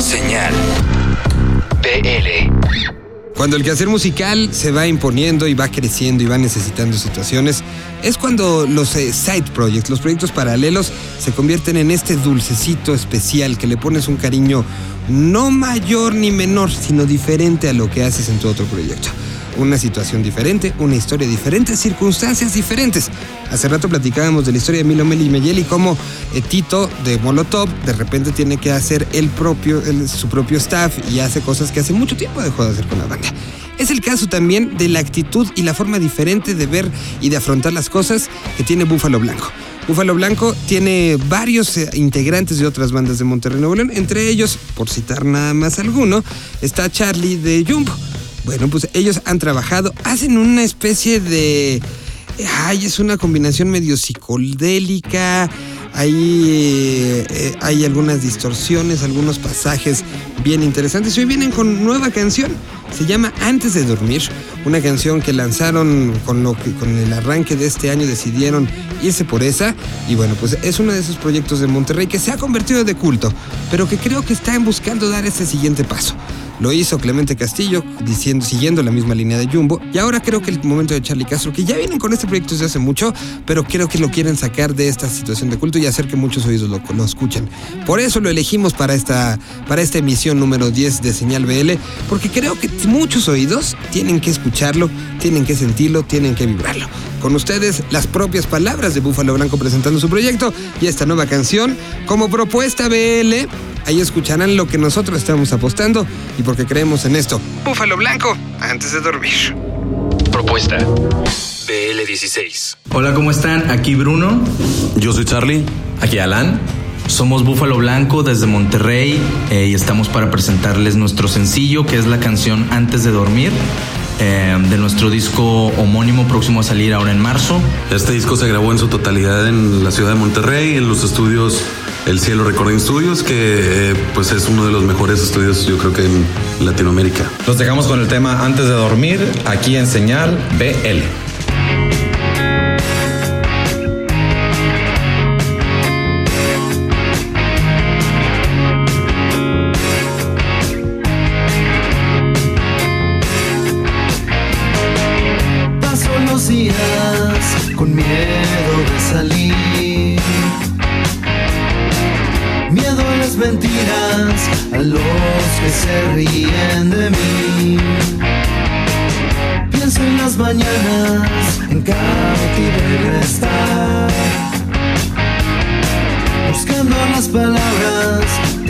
Señal BL. Cuando el quehacer musical se va imponiendo y va creciendo y va necesitando situaciones, es cuando los eh, side projects, los proyectos paralelos, se convierten en este dulcecito especial que le pones un cariño no mayor ni menor, sino diferente a lo que haces en tu otro proyecto una situación diferente, una historia diferente, circunstancias diferentes. Hace rato platicábamos de la historia de Milo Meli y Meyel y cómo eh, Tito de Molotov de repente tiene que hacer el propio, su propio staff y hace cosas que hace mucho tiempo dejó de hacer con la banda. Es el caso también de la actitud y la forma diferente de ver y de afrontar las cosas que tiene Búfalo Blanco. Búfalo Blanco tiene varios eh, integrantes de otras bandas de Monterrey Nuevo León, entre ellos, por citar nada más alguno, está Charlie de Jumbo. Bueno, pues ellos han trabajado, hacen una especie de... Ay, es una combinación medio psicodélica. Ahí eh, hay algunas distorsiones, algunos pasajes bien interesantes. Hoy vienen con nueva canción. Se llama Antes de dormir. Una canción que lanzaron con, lo que, con el arranque de este año. Decidieron irse por esa. Y bueno, pues es uno de esos proyectos de Monterrey que se ha convertido de culto. Pero que creo que están buscando dar ese siguiente paso. Lo hizo Clemente Castillo, diciendo, siguiendo la misma línea de Jumbo. Y ahora creo que el momento de Charlie Castro, que ya vienen con este proyecto desde hace mucho, pero creo que lo quieren sacar de esta situación de culto y hacer que muchos oídos lo, escuchen. Por eso lo elegimos para esta, para esta emisión número 10 de Señal BL, porque creo que muchos oídos tienen que escucharlo, tienen que sentirlo, tienen que vibrarlo. Con ustedes, las propias palabras de Búfalo Blanco presentando su proyecto y esta nueva canción como propuesta BL Ahí escucharán lo que nosotros estamos apostando y porque creemos en esto. Búfalo Blanco, antes de dormir. Propuesta BL16. Hola, ¿cómo están? Aquí Bruno. Yo soy Charlie. Aquí Alan. Somos Búfalo Blanco desde Monterrey eh, y estamos para presentarles nuestro sencillo que es la canción Antes de Dormir. Eh, de nuestro disco homónimo próximo a salir ahora en marzo. Este disco se grabó en su totalidad en la ciudad de Monterrey, en los estudios el Cielo Recording Studios, que eh, pues es uno de los mejores estudios yo creo que en Latinoamérica. Los dejamos con el tema Antes de dormir, aquí en Señal BL.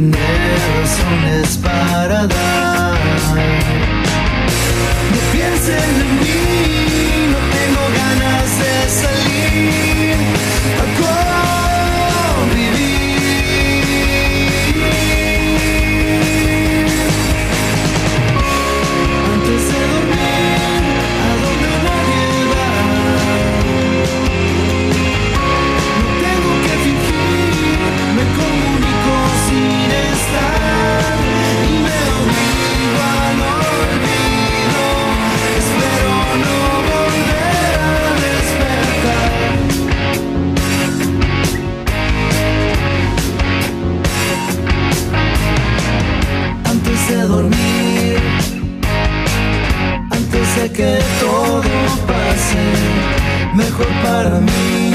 No tengo que fingir, me comunico sin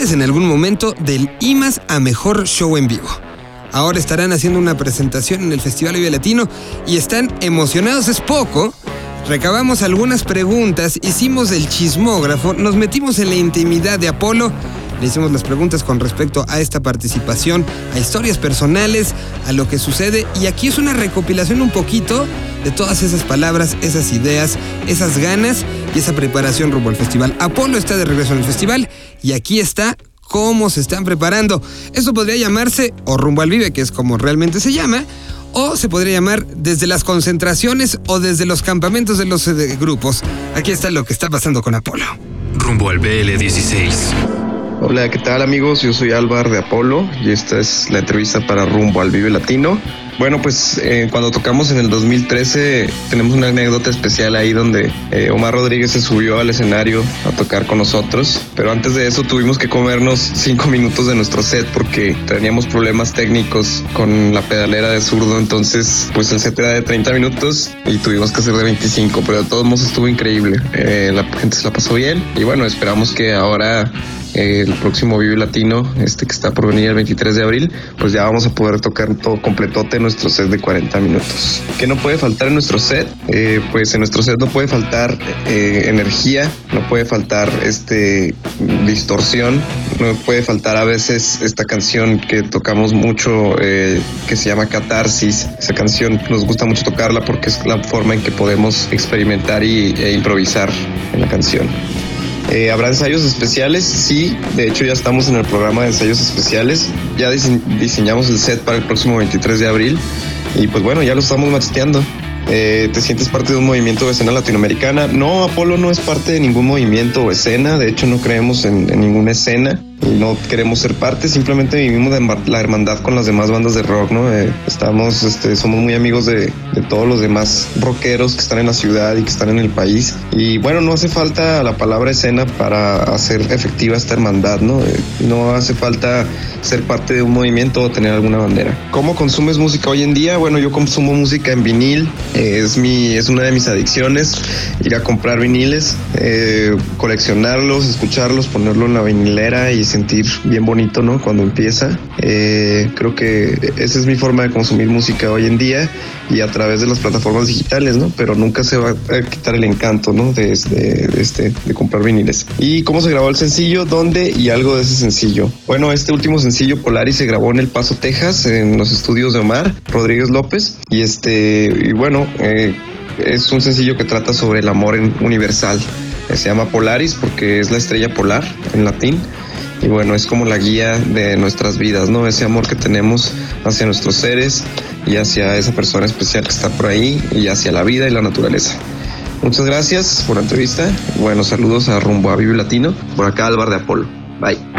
en algún momento del IMAS a Mejor Show en Vivo. Ahora estarán haciendo una presentación en el Festival Vive Latino y están emocionados, es poco. Recabamos algunas preguntas, hicimos el chismógrafo, nos metimos en la intimidad de Apolo, le hicimos las preguntas con respecto a esta participación, a historias personales, a lo que sucede y aquí es una recopilación un poquito de todas esas palabras, esas ideas, esas ganas y esa preparación rumbo al festival. Apolo está de regreso en el festival y aquí está cómo se están preparando. Esto podría llamarse o rumbo al vive, que es como realmente se llama, o se podría llamar desde las concentraciones o desde los campamentos de los eh, grupos. Aquí está lo que está pasando con Apolo. Rumbo al BL16. Hola, ¿qué tal amigos? Yo soy Álvar de Apolo y esta es la entrevista para Rumbo al Vive Latino. Bueno, pues eh, cuando tocamos en el 2013 tenemos una anécdota especial ahí donde eh, Omar Rodríguez se subió al escenario a tocar con nosotros, pero antes de eso tuvimos que comernos cinco minutos de nuestro set porque teníamos problemas técnicos con la pedalera de zurdo, entonces pues el set era de 30 minutos y tuvimos que hacer de 25, pero de todos modos estuvo increíble, eh, la gente se la pasó bien y bueno, esperamos que ahora el próximo Vive Latino, este que está por venir el 23 de abril, pues ya vamos a poder tocar todo completote nuestro set de 40 minutos. ¿Qué no puede faltar en nuestro set? Eh, pues en nuestro set no puede faltar eh, energía, no puede faltar este distorsión, no puede faltar a veces esta canción que tocamos mucho eh, que se llama Catarsis. Esa canción nos gusta mucho tocarla porque es la forma en que podemos experimentar y, e improvisar en la canción. Eh, ¿Habrá ensayos especiales? Sí, de hecho ya estamos en el programa de ensayos especiales. Ya dise- diseñamos el set para el próximo 23 de abril y pues bueno, ya lo estamos macheteando. Eh, ¿Te sientes parte de un movimiento de escena latinoamericana? No, Apolo no es parte de ningún movimiento o escena, de hecho no creemos en, ninguna escena no queremos ser parte, simplemente vivimos de la hermandad con las demás bandas de rock, ¿no? Eh, estamos, este, somos muy amigos de, todos los demás rockeros que están en la ciudad y que están en el país. Y bueno, no hace falta la palabra escena para hacer efectiva esta hermandad, ¿no? Eh, no hace falta ser parte de un movimiento o tener alguna bandera. ¿Cómo consumes música hoy en día? Bueno, yo consumo música en vinil, eh, es, mi, es una de mis adicciones, ir a comprar viniles, coleccionarlos, escucharlos, ponerlo en la vinilera y sentir bien bonito, ¿no? Cuando empieza. Eh, creo que esa es mi forma de consumir música hoy en día y a través de las plataformas digitales, ¿no? Pero nunca se va a quitar el encanto, ¿no? De, de, de este, de comprar viniles. ¿Y cómo se grabó el sencillo? ¿Dónde? Y algo de ese sencillo. Bueno, este último sencillo, Polaris, se grabó en El Paso, Texas, en los estudios de Omar Rodríguez López. Y este, y bueno, eh, es un sencillo que trata sobre el amor universal. Se llama Polaris porque es la estrella polar en latín. Y bueno, es como la guía de nuestras vidas, ¿no? Ese amor que tenemos hacia nuestros seres y hacia esa persona especial que está por ahí y hacia la vida y la naturaleza. Muchas gracias por la entrevista. Bueno, saludos a Rumbo a Vive Latino. Por acá, Álvar de Apolo. Bye.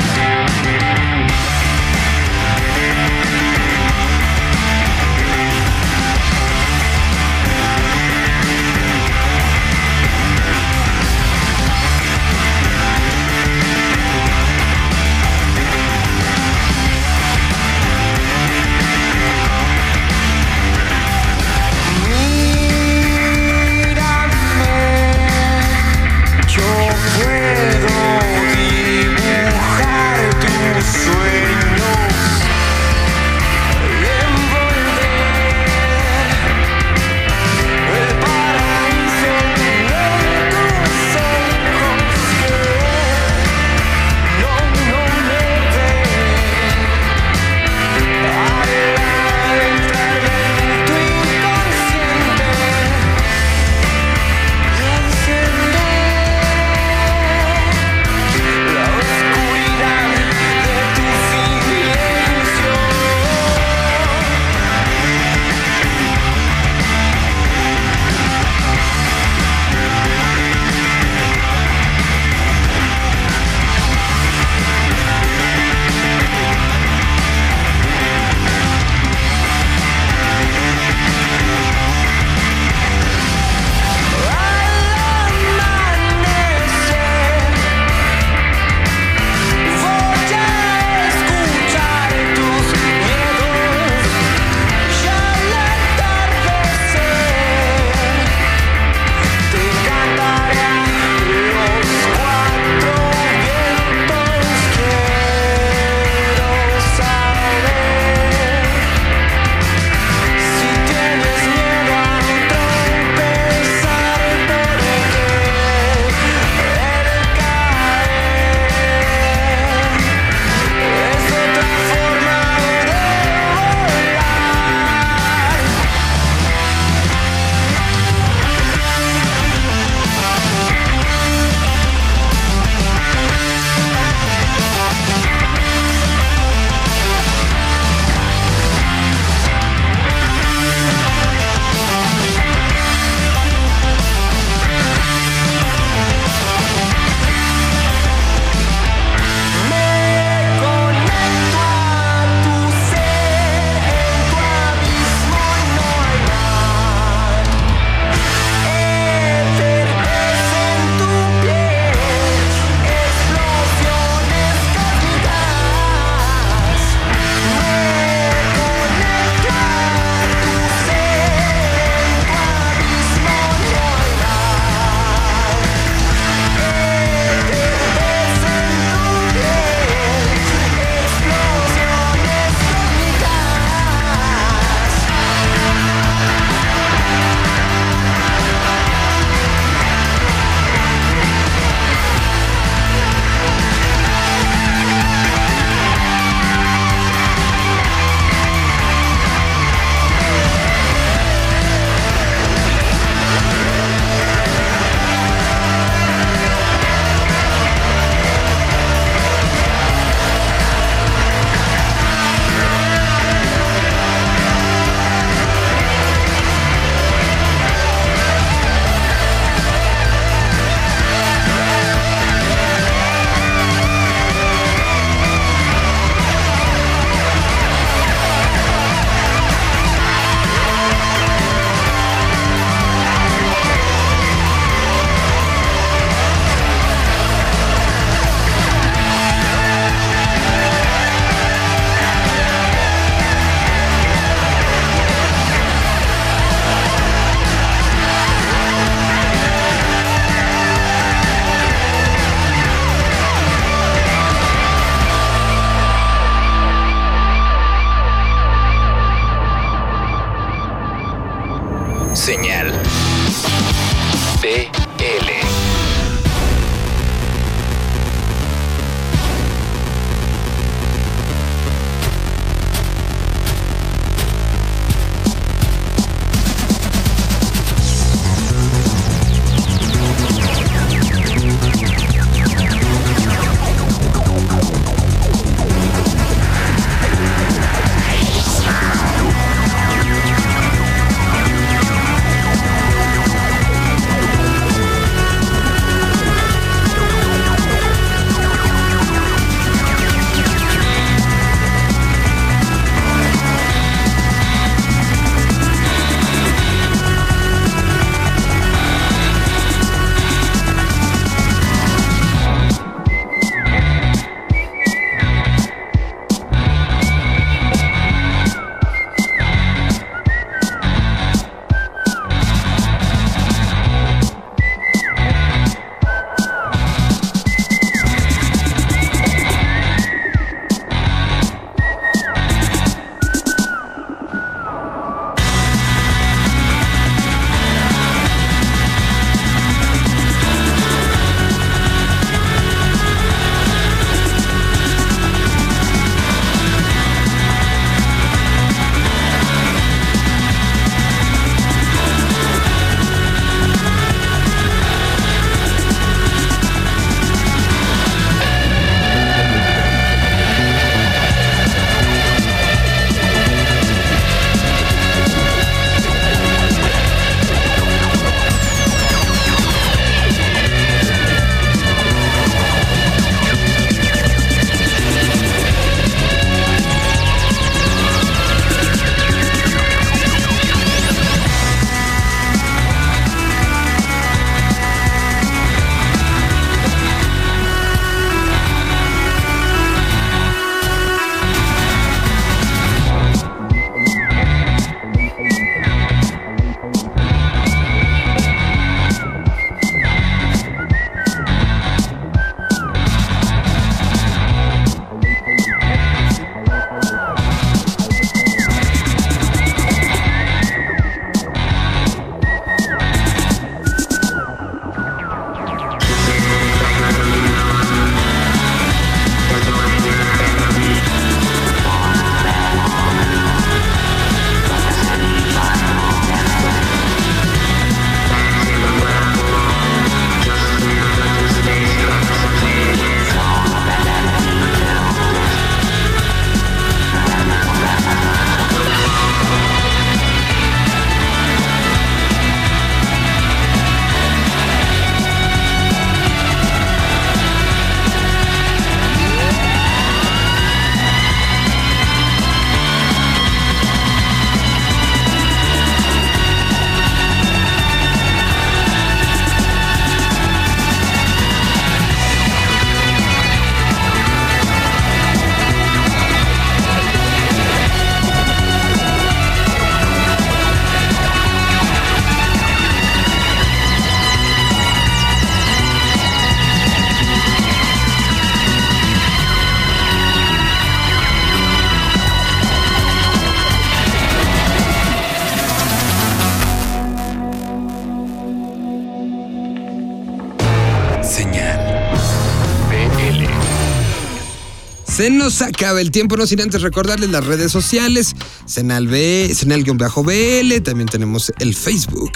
Se nos acaba el tiempo, no sin antes recordarles las redes sociales, Senal-BL, también tenemos el Facebook,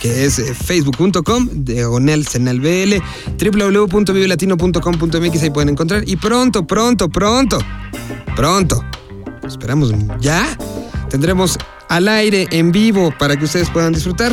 que es eh, facebook.com, diagonal SenalBL, www.vivelatino.com.mx, ahí pueden encontrar. Y pronto, pronto, pronto, pronto, esperamos ya, tendremos al aire en vivo para que ustedes puedan disfrutar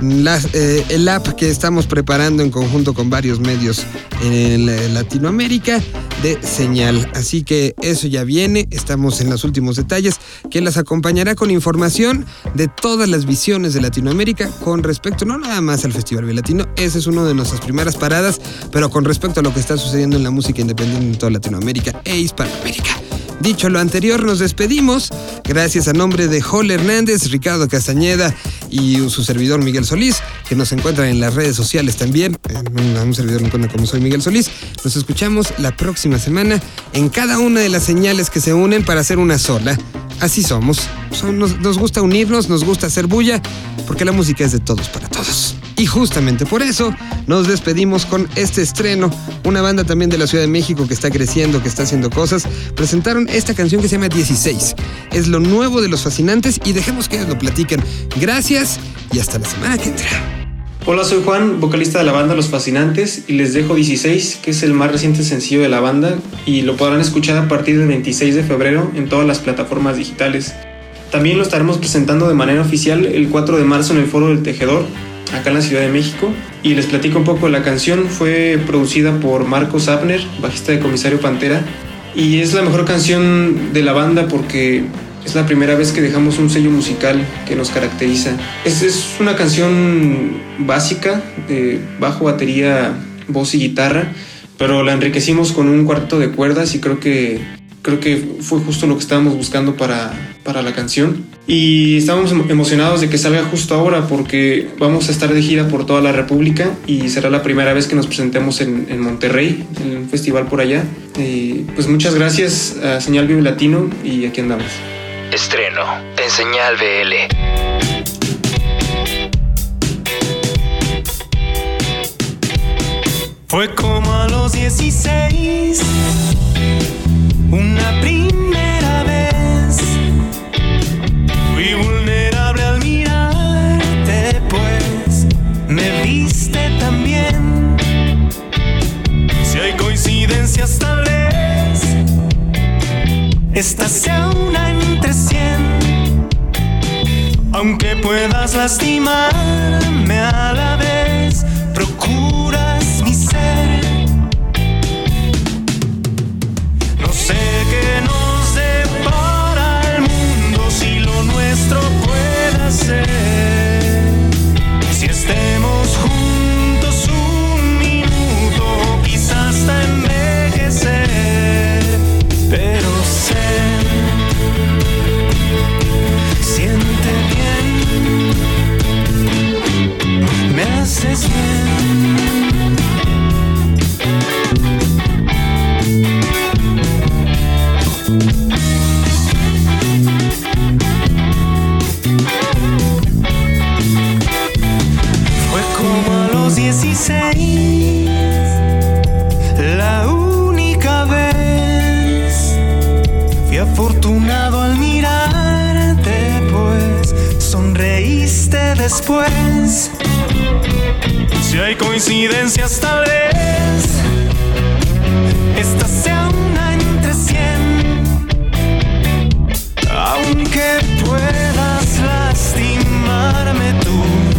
las, eh, el app que estamos preparando en conjunto con varios medios en, eh, Latinoamérica de señal. Así que eso ya viene, estamos en los últimos detalles, que las acompañará con información de todas las visiones de Latinoamérica con respecto no nada más al Festival Latino, ese es uno de nuestras primeras paradas, pero con respecto a lo que está sucediendo en la música independiente en toda Latinoamérica e Hispanoamérica. Dicho lo anterior, nos despedimos. Gracias a nombre de Joel Hernández, Ricardo Castañeda y su servidor Miguel Solís, que nos encuentran en las redes sociales también. A un servidor me encuentra como soy Miguel Solís. Nos escuchamos la próxima semana en cada una de las señales que se unen para hacer una sola. Así somos. nos gusta unirnos, nos gusta hacer bulla, porque la música es de todos para todos. Y justamente por eso nos despedimos con este estreno. Una banda también de la Ciudad de México que está creciendo, que está haciendo cosas. Presentaron esta canción que se llama 16. Es lo nuevo de los fascinantes y dejemos que ellos lo platiquen. Gracias y hasta la semana que entra. Hola, soy Juan, vocalista de la banda Los Fascinantes y les dejo 16, que es el más reciente sencillo de la banda y lo podrán escuchar a partir del 26 de febrero en todas las plataformas digitales. También lo estaremos presentando de manera oficial el 4 de marzo en el Foro del Tejedor acá en la Ciudad de México. Y les platico un poco, la canción fue producida por Marcos Abner, bajista de Comisario Pantera, y es la mejor canción de la banda porque es la primera vez que dejamos un sello musical que nos caracteriza. Es, es una canción básica de bajo, batería, voz y guitarra, pero la enriquecimos con un cuarto de cuerdas y creo que creo que fue justo lo que estábamos buscando para, para la canción. Y estamos emocionados de que salga justo ahora porque vamos a estar de gira por toda la República y será la primera vez que nos presentemos en, en Monterrey, en un festival por allá. Y pues muchas gracias a Señal Vive Latino y aquí andamos. Estreno en Señal BL. Fue como a los 16 una primera coincidencias, tal vez esta sea una entre cien. Aunque puedas lastimarme a la vez, después. Si hay coincidencias, tal vez. Esta sea una entre cien. Aunque puedas lastimarme tú.